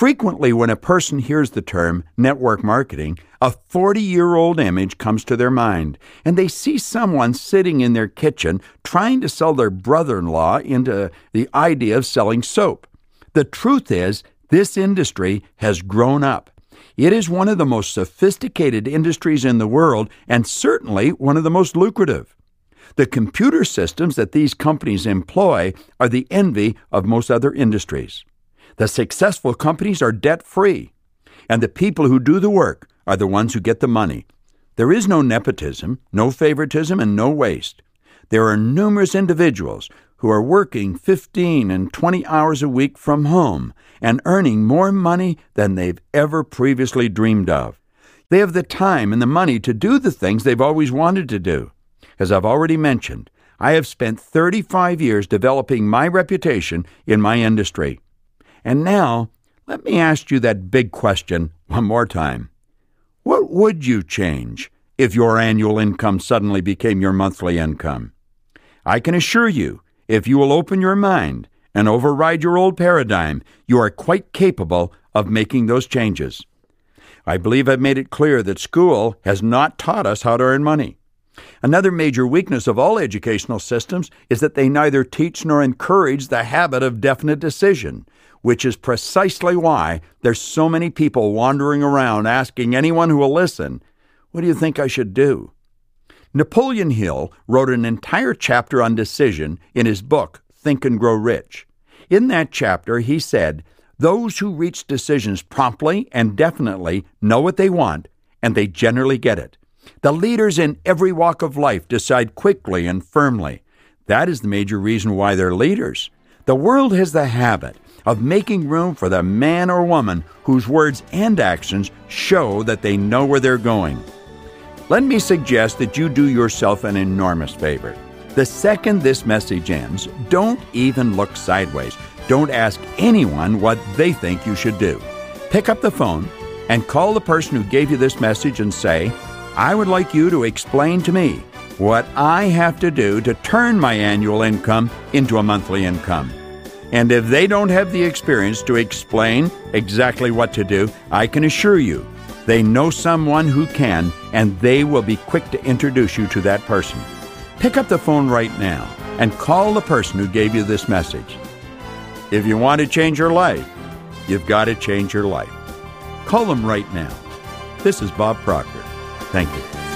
Frequently, when a person hears the term network marketing, a 40 year old image comes to their mind, and they see someone sitting in their kitchen trying to sell their brother in law into the idea of selling soap. The truth is, this industry has grown up. It is one of the most sophisticated industries in the world and certainly one of the most lucrative. The computer systems that these companies employ are the envy of most other industries. The successful companies are debt free, and the people who do the work are the ones who get the money. There is no nepotism, no favoritism, and no waste. There are numerous individuals who are working 15 and 20 hours a week from home and earning more money than they've ever previously dreamed of. They have the time and the money to do the things they've always wanted to do. As I've already mentioned, I have spent 35 years developing my reputation in my industry. And now, let me ask you that big question one more time. What would you change if your annual income suddenly became your monthly income? I can assure you, if you will open your mind and override your old paradigm, you are quite capable of making those changes. I believe I've made it clear that school has not taught us how to earn money. Another major weakness of all educational systems is that they neither teach nor encourage the habit of definite decision, which is precisely why there's so many people wandering around asking anyone who will listen, What do you think I should do? Napoleon Hill wrote an entire chapter on decision in his book, Think and Grow Rich. In that chapter, he said, Those who reach decisions promptly and definitely know what they want, and they generally get it. The leaders in every walk of life decide quickly and firmly. That is the major reason why they're leaders. The world has the habit of making room for the man or woman whose words and actions show that they know where they're going. Let me suggest that you do yourself an enormous favor. The second this message ends, don't even look sideways. Don't ask anyone what they think you should do. Pick up the phone and call the person who gave you this message and say, I would like you to explain to me what I have to do to turn my annual income into a monthly income. And if they don't have the experience to explain exactly what to do, I can assure you they know someone who can, and they will be quick to introduce you to that person. Pick up the phone right now and call the person who gave you this message. If you want to change your life, you've got to change your life. Call them right now. This is Bob Proctor. Thank you.